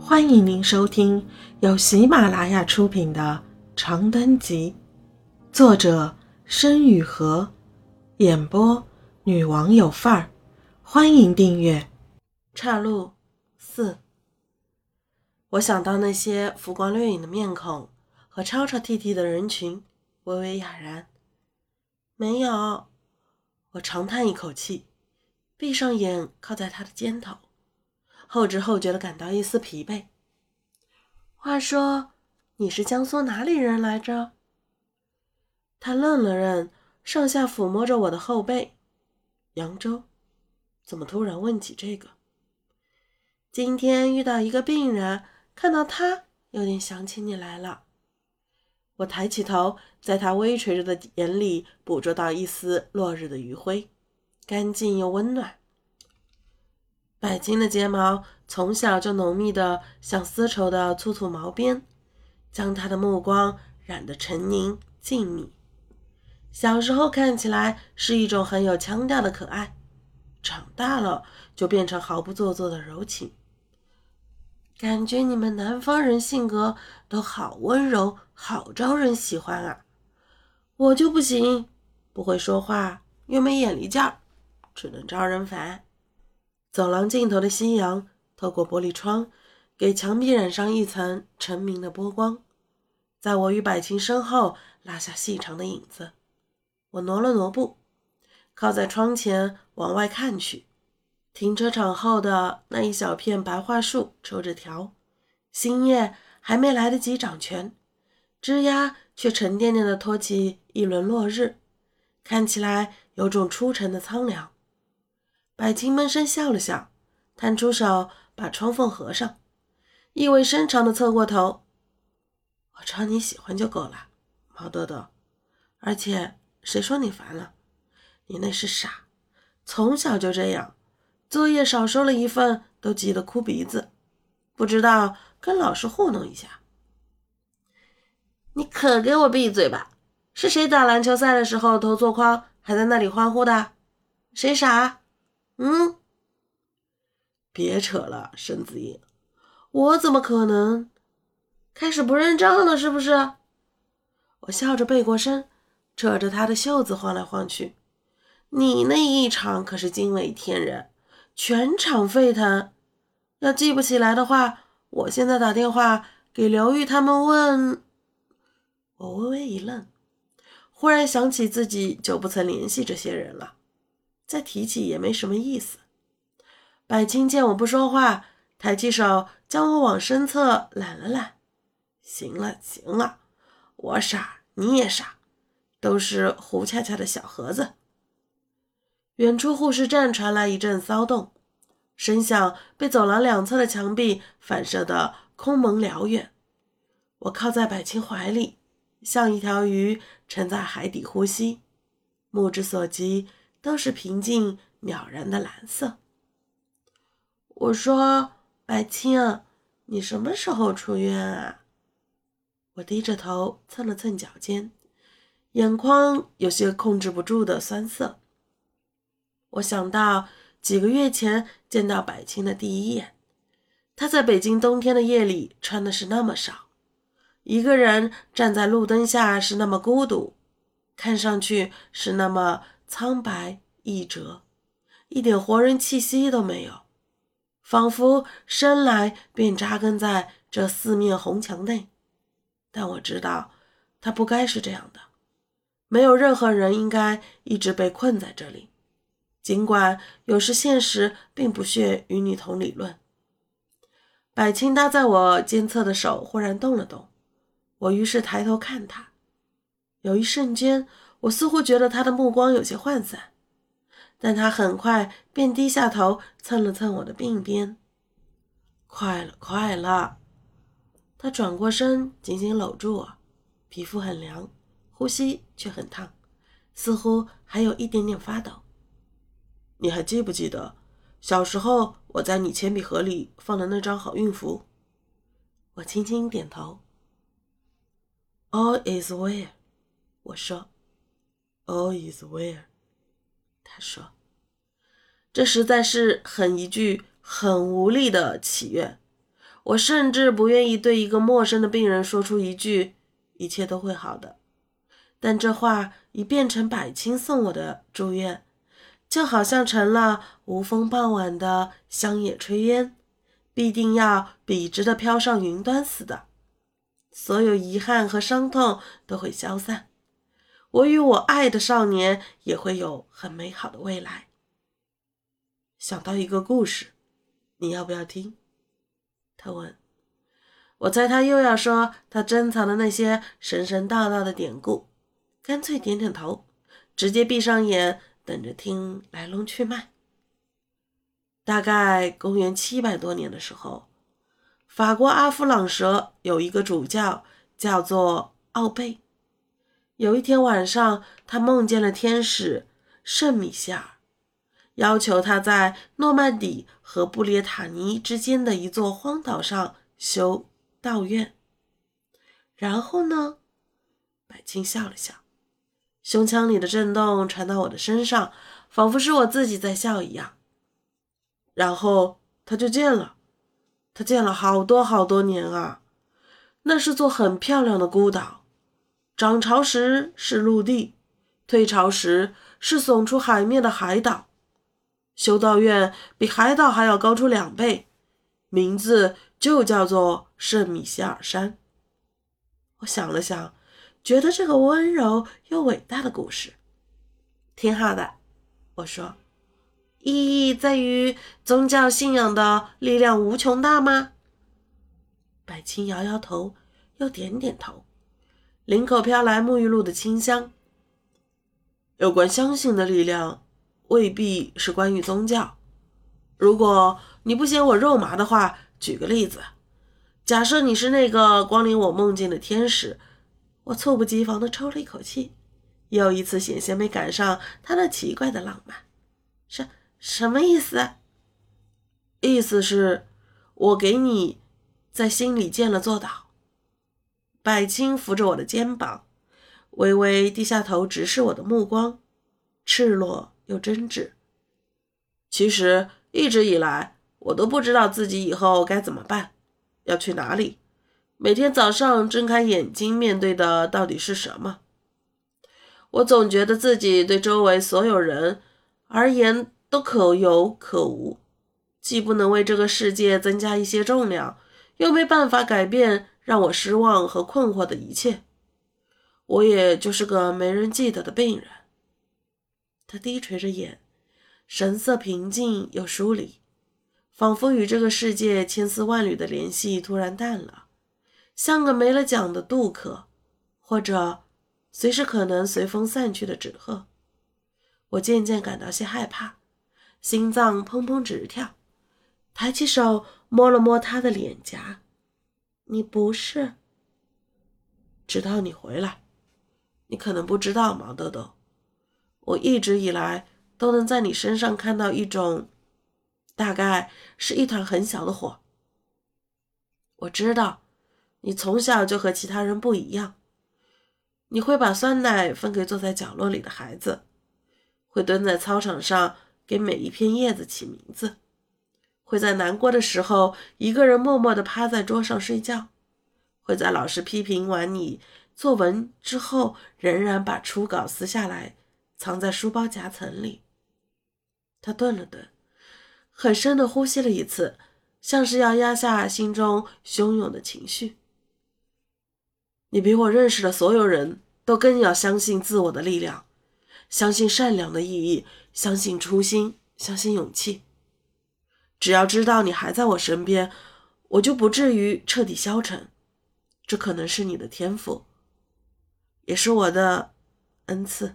欢迎您收听由喜马拉雅出品的《长灯集》，作者申雨禾，演播女王有范儿。欢迎订阅。岔路四，我想到那些浮光掠影的面孔和吵吵啼啼的人群，微微哑然。没有，我长叹一口气，闭上眼，靠在他的肩头。后知后觉的感到一丝疲惫。话说，你是江苏哪里人来着？他愣了愣，上下抚摸着我的后背。扬州？怎么突然问起这个？今天遇到一个病人，看到他，有点想起你来了。我抬起头，在他微垂着的眼里捕捉到一丝落日的余晖，干净又温暖。百金的睫毛从小就浓密的像丝绸的粗粗毛边，将他的目光染得沉凝静谧。小时候看起来是一种很有腔调的可爱，长大了就变成毫不做作的柔情。感觉你们南方人性格都好温柔，好招人喜欢啊！我就不行，不会说话，又没眼力劲儿，只能招人烦。走廊尽头的夕阳透过玻璃窗，给墙壁染上一层澄明的波光，在我与百青身后拉下细长的影子。我挪了挪步，靠在窗前往外看去。停车场后的那一小片白桦树抽着条，新叶还没来得及长全，枝丫却沉甸甸地托起一轮落日，看起来有种出尘的苍凉。百青闷声笑了笑，探出手把窗缝合上，意味深长地侧过头：“我知道你喜欢就够了，毛豆豆。而且谁说你烦了？你那是傻，从小就这样，作业少收了一份都急得哭鼻子，不知道跟老师糊弄一下。你可给我闭嘴吧！是谁打篮球赛的时候投错筐，还在那里欢呼的？谁傻？”嗯，别扯了，沈子英，我怎么可能开始不认账了？是不是？我笑着背过身，扯着他的袖子晃来晃去。你那一场可是惊为天人，全场沸腾。要记不起来的话，我现在打电话给刘玉他们问。我微微一愣，忽然想起自己就不曾联系这些人了。再提起也没什么意思。百青见我不说话，抬起手将我往身侧揽了揽。行了行了，我傻你也傻，都是胡恰恰的小盒子。远处护士站传来一阵骚动，声响被走廊两侧的墙壁反射得空蒙辽远。我靠在百青怀里，像一条鱼沉在海底呼吸，目之所及。都是平静渺然的蓝色。我说：“白青，你什么时候出院啊？”我低着头蹭了蹭脚尖，眼眶有些控制不住的酸涩。我想到几个月前见到白青的第一眼，他在北京冬天的夜里穿的是那么少，一个人站在路灯下是那么孤独，看上去是那么……苍白易折，一点活人气息都没有，仿佛生来便扎根在这四面红墙内。但我知道，他不该是这样的。没有任何人应该一直被困在这里，尽管有时现实并不屑与你同理论。百青搭在我肩侧的手忽然动了动，我于是抬头看他，有一瞬间。我似乎觉得他的目光有些涣散，但他很快便低下头蹭了蹭我的鬓边。快了，快了！他转过身，紧紧搂住我，皮肤很凉，呼吸却很烫，似乎还有一点点发抖。你还记不记得小时候我在你铅笔盒里放的那张好运符？我轻轻点头。All is well，我说。All is well，他说：“这实在是很一句很无力的祈愿。我甚至不愿意对一个陌生的病人说出一句“一切都会好的”，但这话已变成百青送我的祝愿，就好像成了无风傍晚的乡野炊烟，必定要笔直的飘上云端似的。所有遗憾和伤痛都会消散，我与我爱的少年也会有很美好的未来。想到一个故事，你要不要听？他问。我猜他又要说他珍藏的那些神神道道的典故，干脆点点头，直接闭上眼，等着听来龙去脉。大概公元七百多年的时候。法国阿夫朗舍有一个主教，叫做奥贝。有一天晚上，他梦见了天使圣米歇尔，要求他在诺曼底和布列塔尼之间的一座荒岛上修道院。然后呢？百青笑了笑，胸腔里的震动传到我的身上，仿佛是我自己在笑一样。然后他就见了。他建了好多好多年啊，那是座很漂亮的孤岛，涨潮时是陆地，退潮时是耸出海面的海岛。修道院比海岛还要高出两倍，名字就叫做圣米歇尔山。我想了想，觉得这个温柔又伟大的故事挺好的。我说。意义在于宗教信仰的力量无穷大吗？百青摇摇头，又点点头，领口飘来沐浴露的清香。有关相信的力量，未必是关于宗教。如果你不嫌我肉麻的话，举个例子，假设你是那个光临我梦境的天使，我猝不及防地抽了一口气，又一次险些没赶上他那奇怪的浪漫。什。什么意思？意思是，我给你在心里建了座岛。百青扶着我的肩膀，微微低下头，直视我的目光，赤裸又真挚。其实一直以来，我都不知道自己以后该怎么办，要去哪里。每天早上睁开眼睛，面对的到底是什么？我总觉得自己对周围所有人而言。都可有可无，既不能为这个世界增加一些重量，又没办法改变让我失望和困惑的一切。我也就是个没人记得的病人。他低垂着眼，神色平静又疏离，仿佛与这个世界千丝万缕的联系突然淡了，像个没了桨的渡客，或者随时可能随风散去的纸鹤。我渐渐感到些害怕。心脏砰砰直跳，抬起手摸了摸他的脸颊。你不是？直到你回来，你可能不知道，毛豆豆。我一直以来都能在你身上看到一种，大概是一团很小的火。我知道，你从小就和其他人不一样。你会把酸奶分给坐在角落里的孩子，会蹲在操场上。给每一片叶子起名字，会在难过的时候一个人默默地趴在桌上睡觉，会在老师批评完你作文之后，仍然把初稿撕下来藏在书包夹层里。他顿了顿，很深地呼吸了一次，像是要压下心中汹涌的情绪。你比我认识的所有人都更要相信自我的力量。相信善良的意义，相信初心，相信勇气。只要知道你还在我身边，我就不至于彻底消沉。这可能是你的天赋，也是我的恩赐。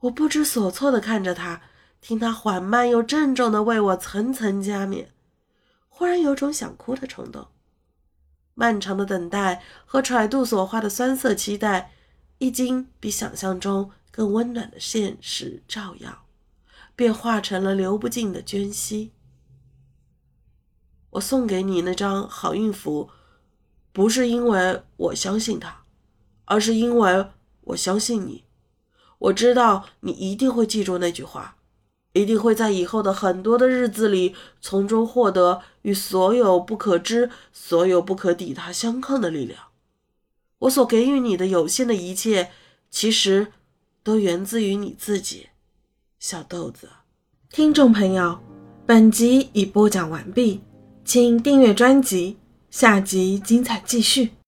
我不知所措地看着他，听他缓慢又郑重地为我层层加冕，忽然有种想哭的冲动。漫长的等待和揣度所化的酸涩期待。一经比想象中更温暖的现实照耀，便化成了流不尽的涓溪。我送给你那张好运符，不是因为我相信它，而是因为我相信你。我知道你一定会记住那句话，一定会在以后的很多的日子里，从中获得与所有不可知、所有不可抵它相抗的力量。我所给予你的有限的一切，其实都源自于你自己。小豆子。听众朋友本集已播讲完毕请订阅专辑下集精彩继续。